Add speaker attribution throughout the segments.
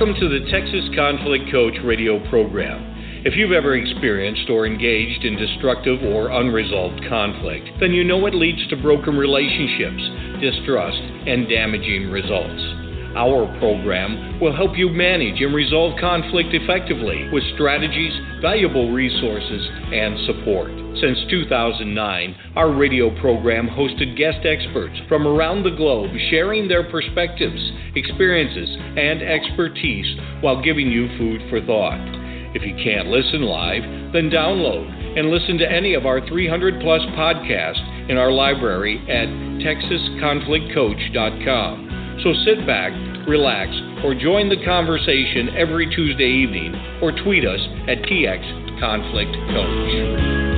Speaker 1: Welcome to the Texas Conflict Coach radio program. If you've ever experienced or engaged in destructive or unresolved conflict, then you know it leads to broken relationships, distrust, and damaging results. Our program will help you manage and resolve conflict effectively with strategies, valuable resources, and support. Since 2009, our radio program hosted guest experts from around the globe sharing their perspectives, experiences, and expertise while giving you food for thought. If you can't listen live, then download and listen to any of our 300 plus podcasts in our library at texasconflictcoach.com. So sit back, relax, or join the conversation every Tuesday evening or tweet us at TXConflictCoach.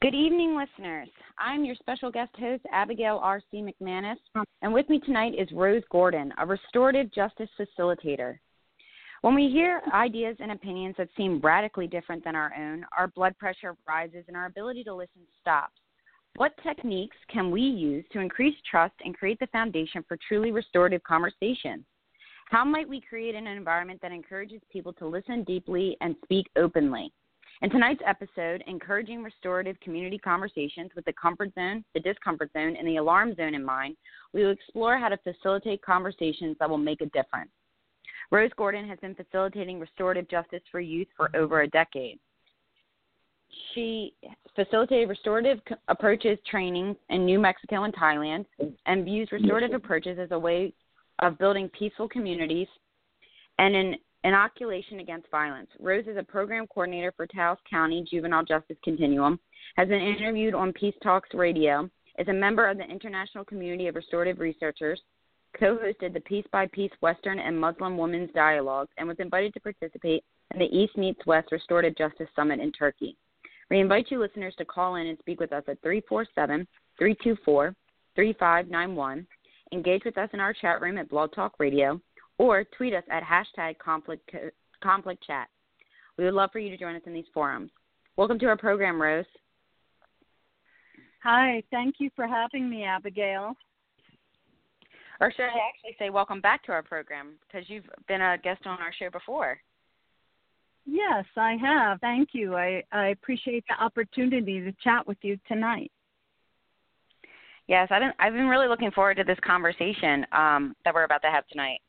Speaker 2: Good evening, listeners. I'm your special guest host, Abigail R.C. McManus, and with me tonight is Rose Gordon, a restorative justice facilitator. When we hear ideas and opinions that seem radically different than our own, our blood pressure rises and our ability to listen stops. What techniques can we use to increase trust and create the foundation for truly restorative conversation? How might we create an environment that encourages people to listen deeply and speak openly? In tonight's episode, encouraging restorative community conversations with the comfort zone, the discomfort zone, and the alarm zone in mind, we will explore how to facilitate conversations that will make a difference. Rose Gordon has been facilitating restorative justice for youth for over a decade. She facilitated restorative approaches training in New Mexico and Thailand and views restorative approaches as a way of building peaceful communities and an Inoculation Against Violence. Rose is a program coordinator for Taos County Juvenile Justice Continuum, has been interviewed on Peace Talks Radio, is a member of the International Community of Restorative Researchers, co hosted the PeaceXPeace Western and Muslim Women's Dialogues, and was invited to participate in the East Meets West Restorative Justice Summit in Turkey. We invite you listeners to call in and speak with us at 347 324 3591. Engage with us in our chat room at Blog Talk Radio or tweet us at hashtag conflict, conflict chat. We would love for you to join us in these forums. Welcome to our program, Rose.
Speaker 3: Hi, thank you for having me, Abigail.
Speaker 2: Or should I actually say welcome back to our program because you've been a guest on our show before?
Speaker 3: Yes, I have. Thank you. I, I appreciate the opportunity to chat with you tonight.
Speaker 2: Yes, I've been I've been really looking forward to this conversation um, that we're about to have tonight.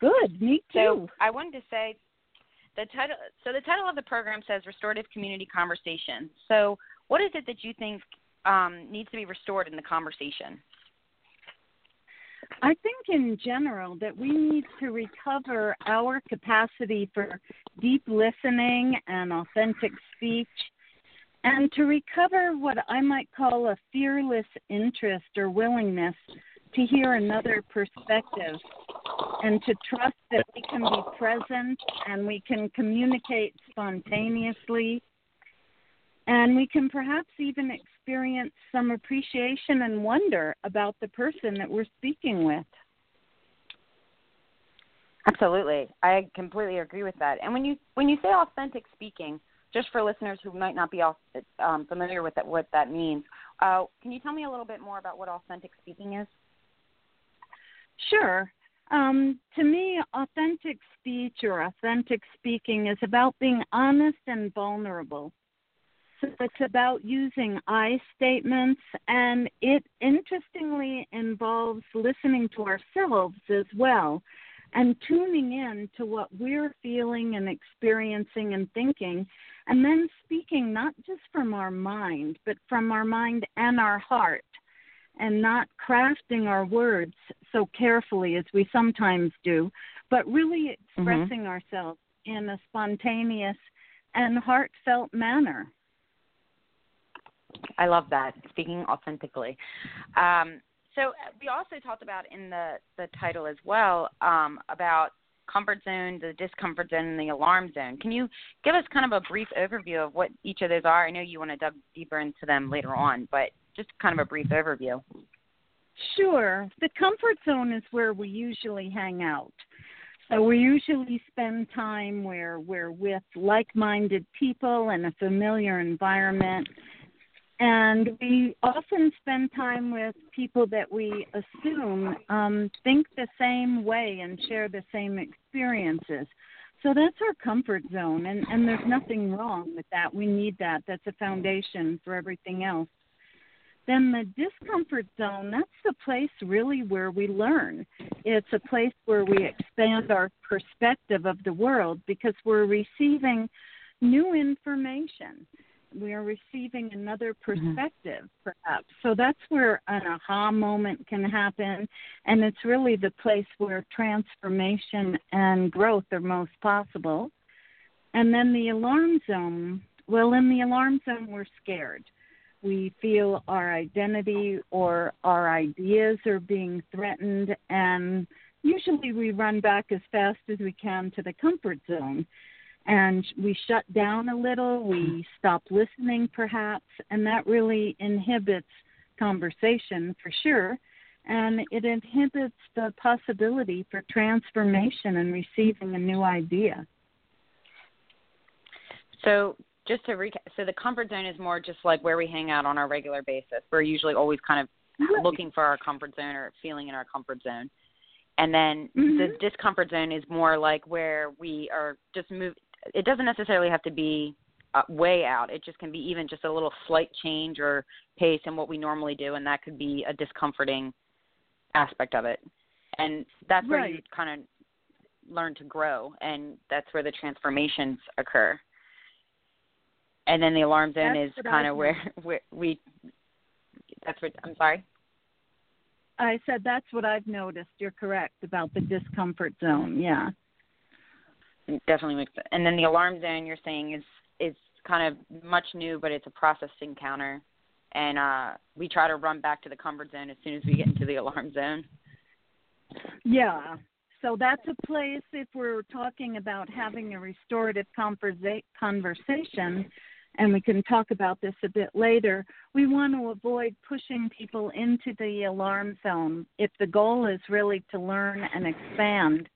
Speaker 3: Good, me
Speaker 2: too. So I wanted to say the title. So the title of the program says Restorative Community Conversation. So what is it that you think um, needs to be restored in the conversation?
Speaker 3: I think in general that we need to recover our capacity for deep listening and authentic speech and to recover what I might call a fearless interest or willingness to hear another perspective and to trust that we can be present and we can communicate spontaneously. And we can perhaps even experience some appreciation and wonder about the person that we're speaking with.
Speaker 2: Absolutely. I completely agree with that. And when you when you say authentic speaking, just for listeners who might not be um, familiar with that, what that means, uh, can you tell me a little bit more about what authentic speaking is?
Speaker 3: Sure. Um, to me, authentic speech or authentic speaking is about being honest and vulnerable. So it's about using I statements, and it interestingly involves listening to ourselves as well and tuning in to what we're feeling and experiencing and thinking, and then speaking not just from our mind, but from our mind and our heart and not crafting our words so carefully as we sometimes do, but really mm-hmm. expressing mm-hmm. ourselves in a spontaneous and heartfelt manner.
Speaker 2: I love that, speaking authentically. Um, so uh, we also talked about in the, the title as well um, about comfort zone, the discomfort zone, and the alarm zone. Can you give us kind of a brief overview of what each of those are? I know you want to dive deeper into them later on, but just kind of a brief overview.
Speaker 3: Sure. The comfort zone is where we usually hang out. So we usually spend time where we're with like minded people in a familiar environment. And we often spend time with people that we assume um, think the same way and share the same experiences. So that's our comfort zone, and, and there's nothing wrong with that. We need that. That's a foundation for everything else. Then the discomfort zone, that's the place really where we learn. It's a place where we expand our perspective of the world because we're receiving new information we are receiving another mm-hmm. perspective mm-hmm. perhaps so that's where an aha moment can happen and it's really the place where transformation and growth are most possible and then the alarm zone well in the alarm zone we're scared we feel our identity or our ideas are being threatened and usually we run back as fast as we can to the comfort zone and we shut down a little, we stop listening perhaps, and that really inhibits conversation for sure. And it inhibits the possibility for transformation and receiving a new idea.
Speaker 2: So, just to recap, so the comfort zone is more just like where we hang out on a regular basis. We're usually always kind of right. looking for our comfort zone or feeling in our comfort zone. And then mm-hmm. the discomfort zone is more like where we are just move it doesn't necessarily have to be uh, way out. It just can be even just a little slight change or pace in what we normally do, and that could be a discomforting aspect of it. And that's where
Speaker 3: right.
Speaker 2: you kind of learn to grow, and that's where the transformations occur. And then the alarm zone
Speaker 3: that's
Speaker 2: is kind of where, where we. That's what I'm sorry.
Speaker 3: I said that's what I've noticed. You're correct about the discomfort zone. Yeah
Speaker 2: definitely makes sense. And then the alarm zone you're saying is is kind of much new, but it's a processing counter, and uh, we try to run back to the comfort zone as soon as we get into the alarm zone.
Speaker 3: Yeah. So that's a place if we're talking about having a restorative conversa- conversation, and we can talk about this a bit later, we want to avoid pushing people into the alarm zone. If the goal is really to learn and expand,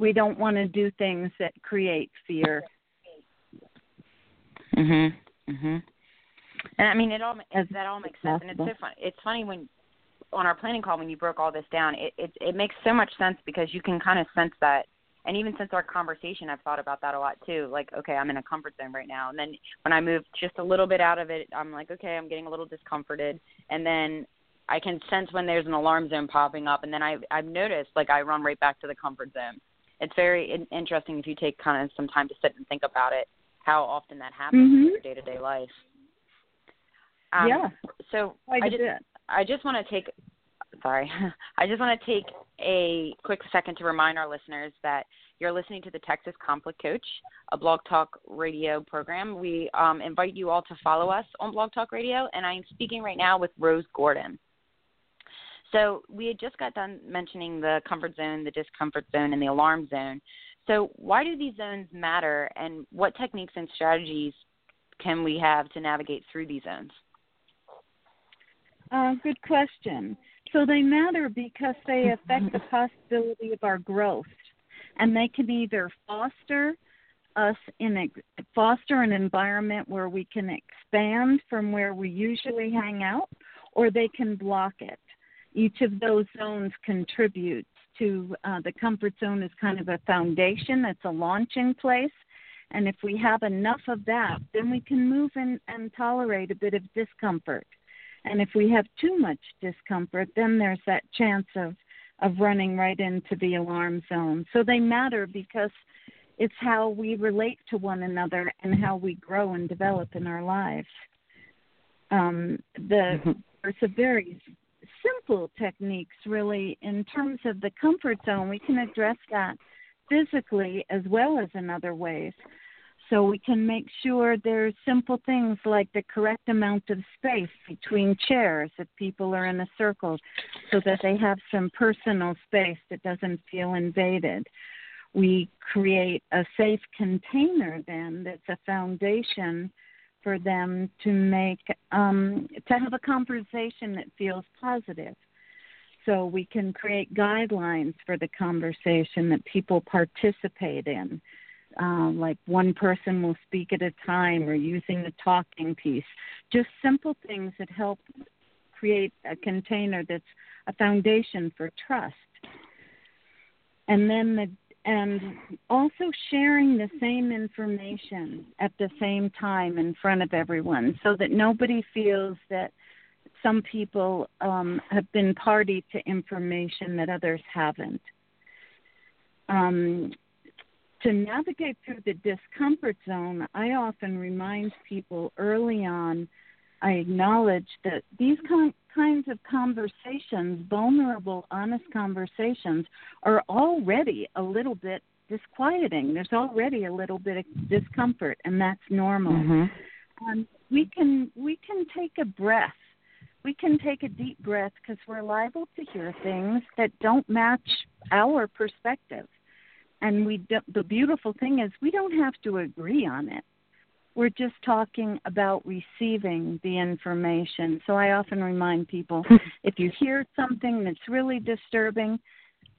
Speaker 3: we don't want to do things that create fear.
Speaker 2: Mhm. Mhm. And I mean, it all that all makes sense, and it's so funny. It's funny when on our planning call when you broke all this down, it it, it makes so much sense because you can kind of sense that. And even since our conversation, I've thought about that a lot too. Like, okay, I'm in a comfort zone right now, and then when I move just a little bit out of it, I'm like, okay, I'm getting a little discomforted, and then I can sense when there's an alarm zone popping up, and then I I've noticed like I run right back to the comfort zone it's very in- interesting if you take kind of some time to sit and think about it, how often that happens
Speaker 3: mm-hmm.
Speaker 2: in your day to day life. Um,
Speaker 3: yeah.
Speaker 2: So
Speaker 3: I,
Speaker 2: I just I just want to take sorry I just want to take a quick second to remind our listeners that you're listening to the Texas Conflict Coach, a Blog Talk Radio program. We um, invite you all to follow us on Blog Talk Radio, and I'm speaking right now with Rose Gordon. So we had just got done mentioning the comfort zone, the discomfort zone, and the alarm zone. So why do these zones matter, and what techniques and strategies can we have to navigate through these zones?
Speaker 3: Uh, good question. So they matter because they affect the possibility of our growth, and they can either foster us in a, foster an environment where we can expand from where we usually hang out, or they can block it each of those zones contributes to uh, the comfort zone is kind of a foundation, it's a launching place. And if we have enough of that, then we can move in and tolerate a bit of discomfort. And if we have too much discomfort, then there's that chance of, of running right into the alarm zone. So they matter because it's how we relate to one another and how we grow and develop in our lives. Um, the mm-hmm. Simple techniques, really, in terms of the comfort zone. We can address that physically as well as in other ways. So we can make sure there's simple things like the correct amount of space between chairs if people are in a circle so that they have some personal space that doesn't feel invaded. We create a safe container then that's a foundation for them to make um, to have a conversation that feels positive. So we can create guidelines for the conversation that people participate in. uh, like one person will speak at a time or using the talking piece. Just simple things that help create a container that's a foundation for trust. And then the and also sharing the same information at the same time in front of everyone so that nobody feels that some people um, have been party to information that others haven't. Um, to navigate through the discomfort zone, I often remind people early on, I acknowledge that these con- kinds of conversations, vulnerable, honest conversations, are already a little bit disquieting. There's already a little bit of discomfort, and that's normal.
Speaker 2: Mm-hmm.
Speaker 3: Um, we can we can take a breath. We can take a deep breath because we're liable to hear things that don't match our perspective. And we do, the beautiful thing is we don't have to agree on it. We're just talking about receiving the information. So I often remind people if you hear something that's really disturbing,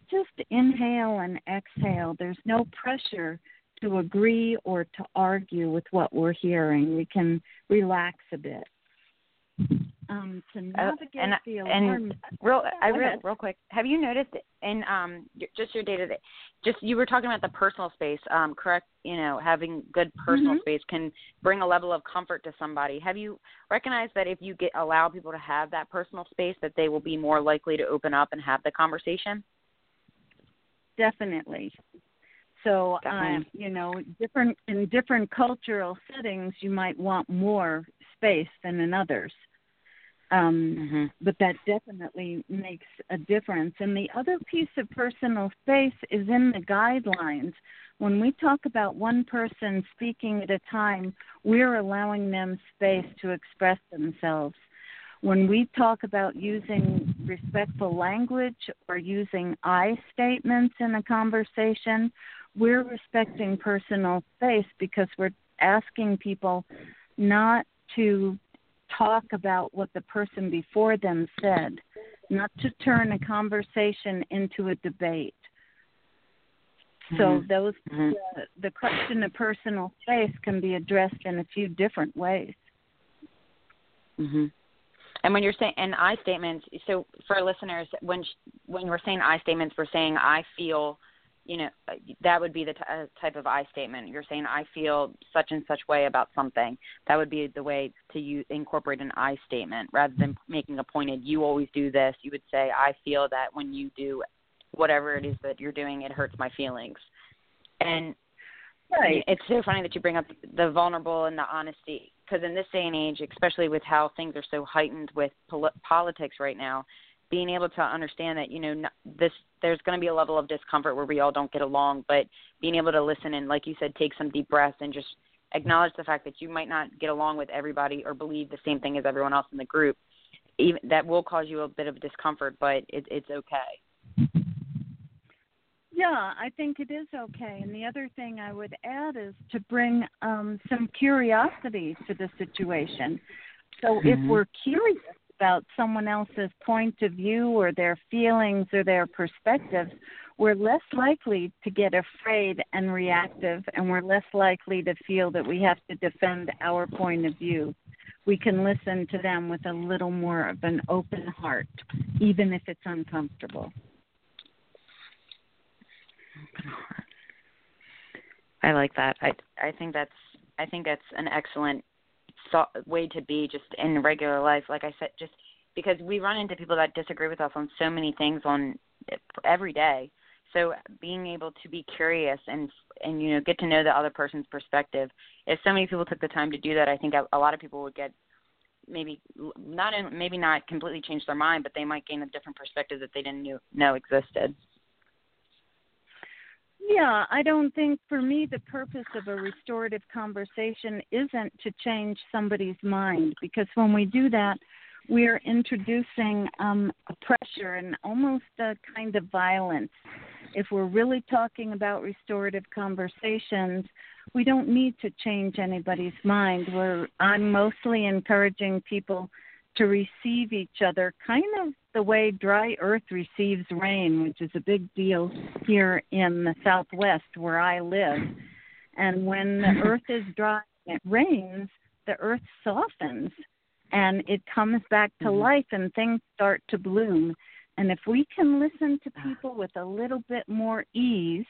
Speaker 3: just inhale and exhale. There's no pressure to agree or to argue with what we're hearing. We can relax a bit um, to navigate uh, and, the alarm.
Speaker 2: And real, I real, real quick. Have you noticed in um just your day to day, just you were talking about the personal space, um, correct? You know, having good personal
Speaker 3: mm-hmm.
Speaker 2: space can bring a level of comfort to somebody. Have you recognized that if you get allow people to have that personal space, that they will be more likely to open up and have the conversation?
Speaker 3: Definitely. So,
Speaker 2: um,
Speaker 3: you know, different in different cultural settings, you might want more space than in others. Um,
Speaker 2: mm-hmm.
Speaker 3: But that definitely makes a difference. And the other piece of personal space is in the guidelines. When we talk about one person speaking at a time, we're allowing them space to express themselves. When we talk about using respectful language or using I statements in a conversation, we're respecting personal space because we're asking people not to talk about what the person before them said, not to turn a conversation into a debate. So
Speaker 2: mm-hmm.
Speaker 3: those
Speaker 2: mm-hmm.
Speaker 3: the, the question of personal space can be addressed in a few different ways.
Speaker 2: hmm And when you're saying and I statements, so for listeners, when when we're saying I statements, we're saying I feel you know that would be the t- uh, type of I statement. You're saying I feel such and such way about something. That would be the way to use, incorporate an I statement rather than making a pointed. You always do this. You would say I feel that when you do whatever it is that you're doing, it hurts my feelings. And
Speaker 3: right.
Speaker 2: it's so funny that you bring up the vulnerable and the honesty because in this day and age, especially with how things are so heightened with pol- politics right now, being able to understand that you know this there's going to be a level of discomfort where we all don't get along but being able to listen and like you said take some deep breaths and just acknowledge the fact that you might not get along with everybody or believe the same thing as everyone else in the group even that will cause you a bit of discomfort but it, it's okay
Speaker 3: yeah, I think it is okay. And the other thing I would add is to bring um, some curiosity to the situation. So
Speaker 2: mm-hmm.
Speaker 3: if we're curious about someone else's point of view or their feelings or their perspectives, we're less likely to get afraid and reactive, and we're less likely to feel that we have to defend our point of view. We can listen to them with a little more of an open heart, even if it's uncomfortable.
Speaker 2: I like that. I I think that's I think that's an excellent way to be just in regular life. Like I said, just because we run into people that disagree with us on so many things on every day. So being able to be curious and and you know get to know the other person's perspective. If so many people took the time to do that, I think a, a lot of people would get maybe not in, maybe not completely change their mind, but they might gain a different perspective that they didn't know existed.
Speaker 3: Yeah, I don't think for me the purpose of a restorative conversation isn't to change somebody's mind because when we do that, we're introducing um, a pressure and almost a kind of violence. If we're really talking about restorative conversations, we don't need to change anybody's mind. We're, I'm mostly encouraging people to receive each other kind of the way dry earth receives rain, which is a big deal here in the southwest where I live. And when the earth is dry and it rains, the earth softens and it comes back to mm-hmm. life and things start to bloom. And if we can listen to people with a little bit more ease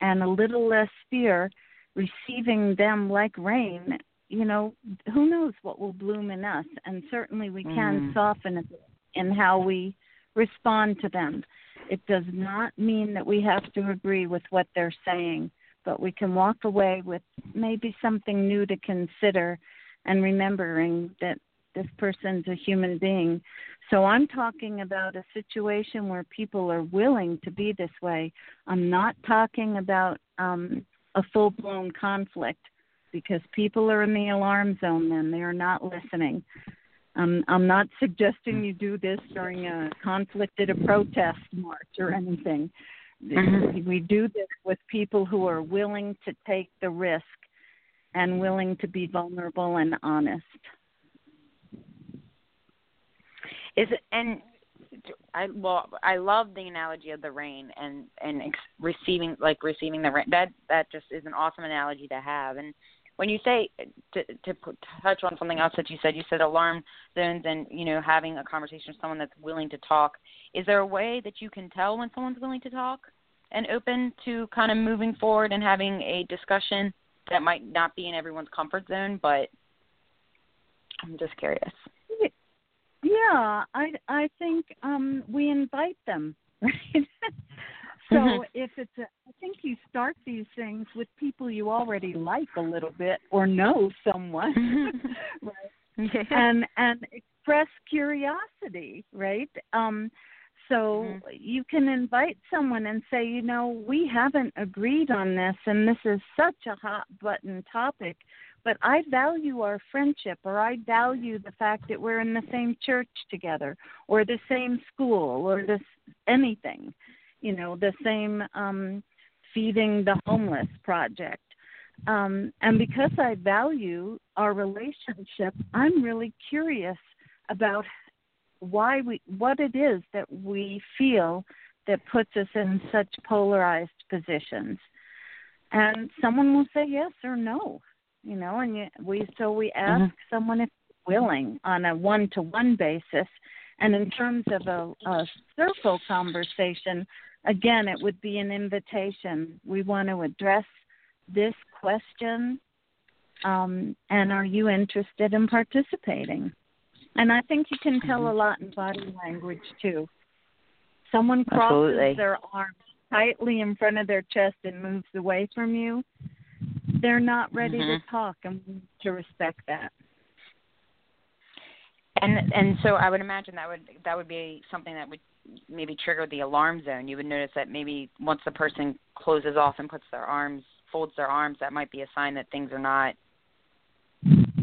Speaker 3: and a little less fear, receiving them like rain, you know, who knows what will bloom in us? And certainly we can mm. soften it in how we respond to them. It does not mean that we have to agree with what they're saying, but we can walk away with maybe something new to consider and remembering that this person's a human being. So I'm talking about a situation where people are willing to be this way. I'm not talking about um, a full blown conflict because people are in the alarm zone then. They are not listening. Um, I'm not suggesting you do this during a conflict at a protest march or anything. Mm-hmm. We do this with people who are willing to take the risk and willing to be vulnerable and honest.
Speaker 2: Is it, and I well, I love the analogy of the rain and and ex- receiving like receiving the rain. That that just is an awesome analogy to have. And when you say to to touch on something else that you said, you said alarm zones and you know having a conversation with someone that's willing to talk. Is there a way that you can tell when someone's willing to talk and open to kind of moving forward and having a discussion that might not be in everyone's comfort zone, but I'm just curious.
Speaker 3: Yeah, I I think um we invite them, right? so mm-hmm. if it's a, think you start these things with people you already like a little bit or know someone, mm-hmm. right? Yeah. And and express curiosity, right? Um so mm-hmm. you can invite someone and say, you know, we haven't agreed on this and this is such a hot button topic but I value our friendship or I value the fact that we're in the same church together or the same school or this anything, you know, the same um feeding the homeless project. Um and because I value our relationship, I'm really curious about why we what it is that we feel that puts us in such polarized positions. And someone will say yes or no you know, and you, we so we ask mm-hmm. someone if willing on a one-to-one basis, and in terms of a, a circle conversation, again, it would be an invitation. We want to address this question, um, and are you interested in participating? And I think you can tell mm-hmm. a lot in body language too. Someone crosses
Speaker 2: Absolutely.
Speaker 3: their arms tightly in front of their chest and moves away from you they're not ready mm-hmm. to talk and we need to respect that
Speaker 2: and and so i would imagine that would that would be something that would maybe trigger the alarm zone you would notice that maybe once the person closes off and puts their arms folds their arms that might be a sign that things are not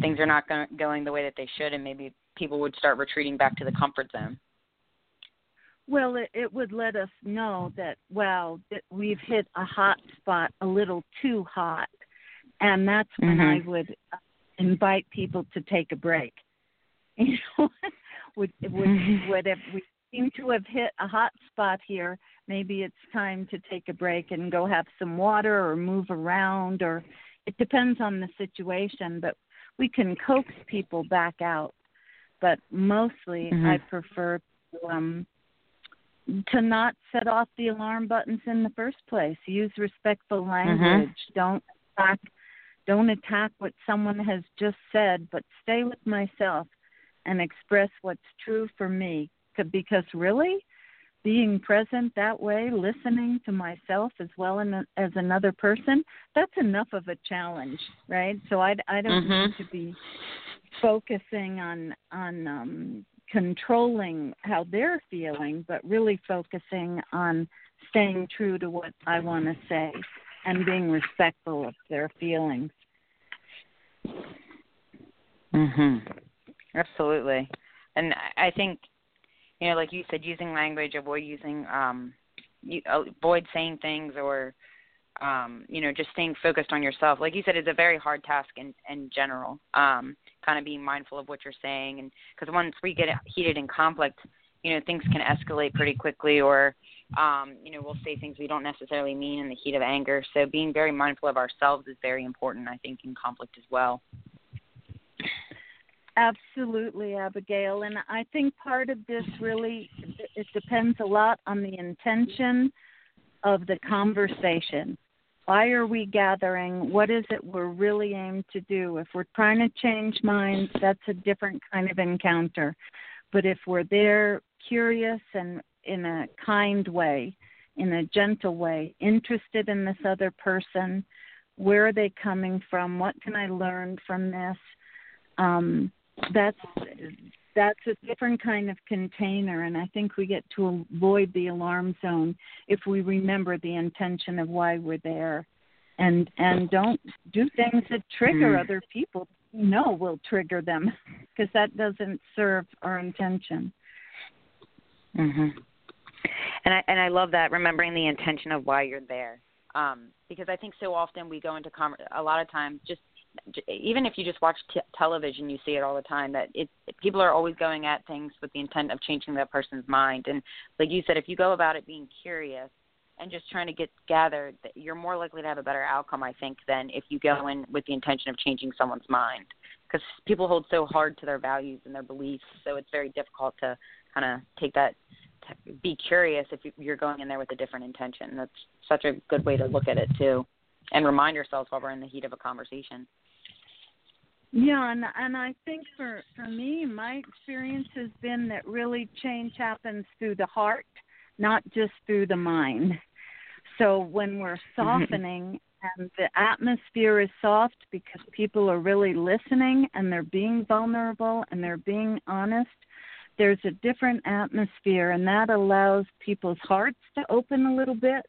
Speaker 2: things are not go- going the way that they should and maybe people would start retreating back to the comfort zone
Speaker 3: well, it, it would let us know that, well, that we've hit a hot spot a little too hot and that's when mm-hmm. I would uh, invite people to take a break. You know, would would we seem to have hit a hot spot here, maybe it's time to take a break and go have some water or move around, or it depends on the situation. But we can coax people back out. But mostly, mm-hmm. I prefer to, um, to not set off the alarm buttons in the first place. Use respectful mm-hmm. language. Mm-hmm. Don't attack don't attack what someone has just said, but stay with myself and express what's true for me. Because really, being present that way, listening to myself as well as another person, that's enough of a challenge, right? So I, I don't mm-hmm. need to be focusing on on um, controlling how they're feeling, but really focusing on staying true to what I want to say and being respectful of their feelings.
Speaker 2: Mhm. Absolutely. And I think you know like you said using language avoid using um you avoid saying things or um you know just staying focused on yourself like you said it's a very hard task in in general um kind of being mindful of what you're saying and because once we get heated in conflict you know things can escalate pretty quickly or Um, you know, we'll say things we don't necessarily mean in the heat of anger. So being very mindful of ourselves is very important, I think, in conflict as well.
Speaker 3: Absolutely, Abigail. And I think part of this really it depends a lot on the intention of the conversation. Why are we gathering? What is it we're really aimed to do? If we're trying to change minds, that's a different kind of encounter. But if we're there curious and in a kind way, in a gentle way, interested in this other person, where are they coming from? What can I learn from this? Um, that's that's a different kind of container and i think we get to avoid the alarm zone if we remember the intention of why we're there. And and don't do things that trigger mm. other people no will trigger them because that doesn't serve our intention.
Speaker 2: Mhm and i and i love that remembering the intention of why you're there. Um because i think so often we go into com- a lot of times just even if you just watch t- television, you see it all the time. That it people are always going at things with the intent of changing that person's mind. And like you said, if you go about it being curious and just trying to get gathered, you're more likely to have a better outcome, I think, than if you go in with the intention of changing someone's mind. Because people hold so hard to their values and their beliefs, so it's very difficult to kind of take that be curious if you're going in there with a different intention. That's such a good way to look at it too, and remind yourself while we're in the heat of a conversation.
Speaker 3: Yeah, and and I think for for me, my experience has been that really change happens through the heart, not just through the mind. So when we're mm-hmm. softening and the atmosphere is soft because people are really listening and they're being vulnerable and they're being honest, there's a different atmosphere and that allows people's hearts to open a little bit.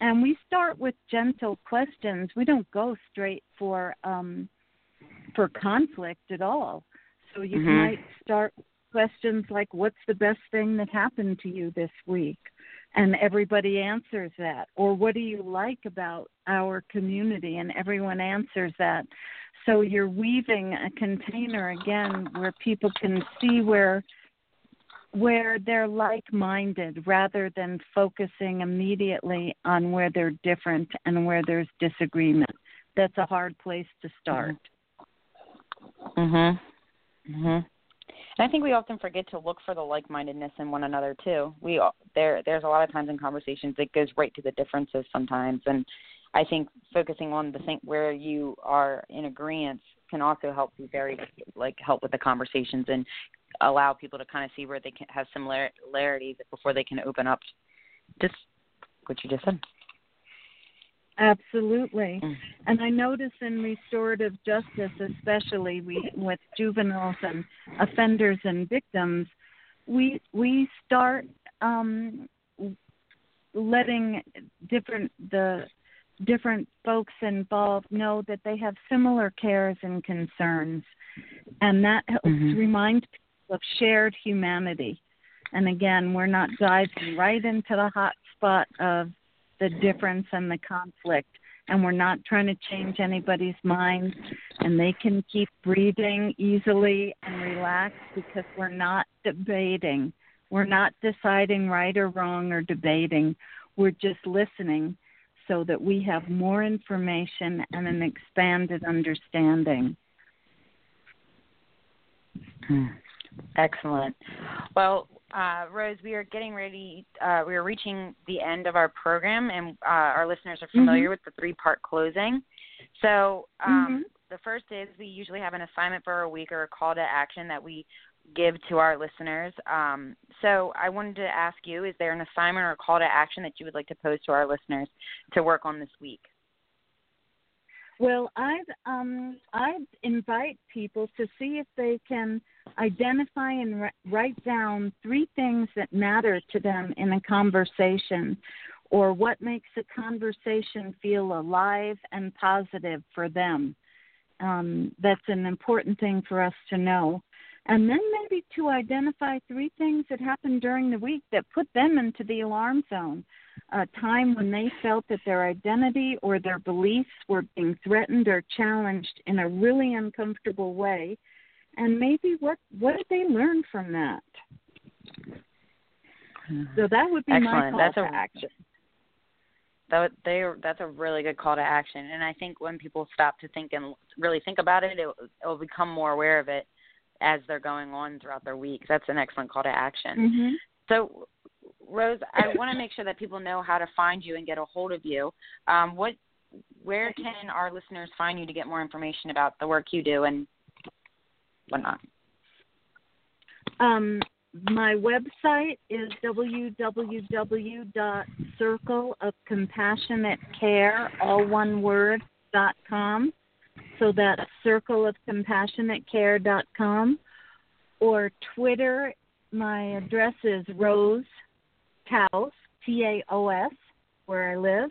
Speaker 3: And we start with gentle questions. We don't go straight for um for conflict at all. So you mm-hmm. might start questions like, What's the best thing that happened to you this week? And everybody answers that. Or what do you like about our community? And everyone answers that. So you're weaving a container again where people can see where where they're like minded rather than focusing immediately on where they're different and where there's disagreement. That's a hard place to start. Mm-hmm.
Speaker 2: Mhm. Mhm. And I think we often forget to look for the like-mindedness in one another too. We all, there there's a lot of times in conversations it goes right to the differences sometimes, and I think focusing on the thing where you are in agreement can also help you very like help with the conversations and allow people to kind of see where they can have similarities before they can open up. Just what you just said.
Speaker 3: Absolutely. Mm. And I notice in restorative justice, especially we, with juveniles and offenders and victims, we we start um, letting different the different folks involved know that they have similar cares and concerns, and that helps mm-hmm. remind people of shared humanity. And again, we're not diving right into the hot spot of the difference and the conflict. And we're not trying to change anybody's mind. And they can keep breathing easily and relax because we're not debating. We're not deciding right or wrong or debating. We're just listening so that we have more information and an expanded understanding. Hmm.
Speaker 2: Excellent. Well uh, Rose, we are getting ready. Uh, we are reaching the end of our program, and uh, our listeners are familiar mm-hmm. with the three-part closing. So, um, mm-hmm. the first is we usually have an assignment for a week or a call to action that we give to our listeners. Um, so, I wanted to ask you: Is there an assignment or a call to action that you would like to pose to our listeners to work on this week?
Speaker 3: Well, I'd um, I'd invite people to see if they can identify and write down three things that matter to them in a conversation, or what makes a conversation feel alive and positive for them. Um, that's an important thing for us to know. And then maybe to identify three things that happened during the week that put them into the alarm zone a time when they felt that their identity or their beliefs were being threatened or challenged in a really uncomfortable way and maybe what what did they learn from that So that would be
Speaker 2: Excellent.
Speaker 3: my call
Speaker 2: that's
Speaker 3: to
Speaker 2: a,
Speaker 3: action.
Speaker 2: That they that's a really good call to action, and I think when people stop to think and really think about it, it, it will become more aware of it as they're going on throughout their week. That's an excellent call to action.
Speaker 3: Mm-hmm.
Speaker 2: So, Rose, I want to make sure that people know how to find you and get a hold of you. Um, what, where can our listeners find you to get more information about the work you do and whatnot?
Speaker 3: Um, my website is www.circleofcompassionatecare, all one word, dot com. So that's circleofcompassionatecare.com. Or Twitter, my address is Rose Taos, T A O S, where I live.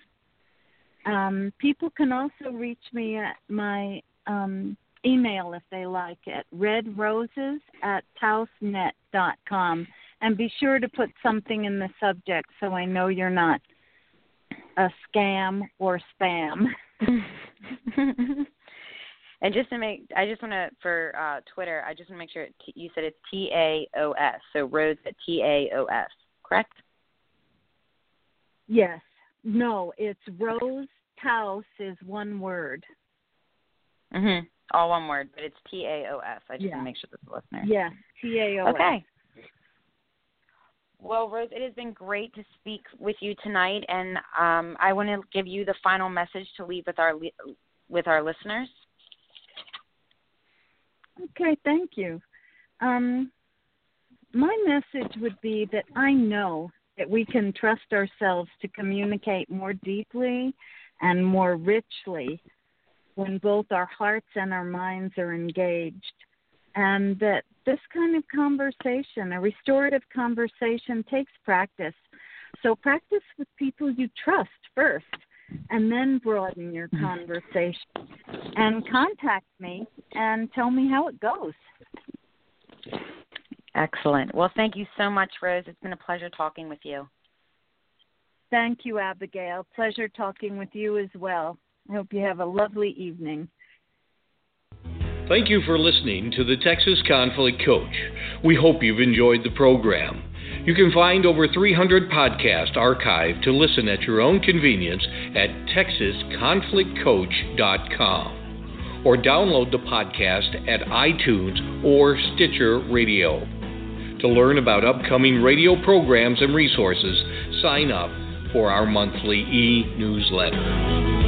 Speaker 3: Um, people can also reach me at my um, email if they like it, redroses at taosnet.com. And be sure to put something in the subject so I know you're not a scam or spam.
Speaker 2: and just to make, I just want to, for uh, Twitter, I just want to make sure it, you said it's T A O S. So Rose at T A O S, correct?
Speaker 3: Yes. No, it's Rose Taos is one word.
Speaker 2: Mhm. All one word, but it's T A O S. I just
Speaker 3: Yeah.
Speaker 2: want to make sure that's the listener.
Speaker 3: Yes, T A O S.
Speaker 2: Okay. Well, Rose, it has been great to speak with you tonight, and um, I want to give you the final message to leave with our with our listeners.
Speaker 3: Okay, thank you. Um, my message would be that I know that we can trust ourselves to communicate more deeply and more richly when both our hearts and our minds are engaged. And that this kind of conversation, a restorative conversation, takes practice. So practice with people you trust first, and then broaden your mm-hmm. conversation. And contact me and tell me how it goes.
Speaker 2: Excellent. Well, thank you so much, Rose. It's been a pleasure talking with you.
Speaker 3: Thank you, Abigail. Pleasure talking with you as well. I hope you have a lovely evening.
Speaker 1: Thank you for listening to the Texas Conflict Coach. We hope you've enjoyed the program. You can find over 300 podcasts archived to listen at your own convenience at texasconflictcoach.com or download the podcast at iTunes or Stitcher Radio. To learn about upcoming radio programs and resources, sign up for our monthly e newsletter.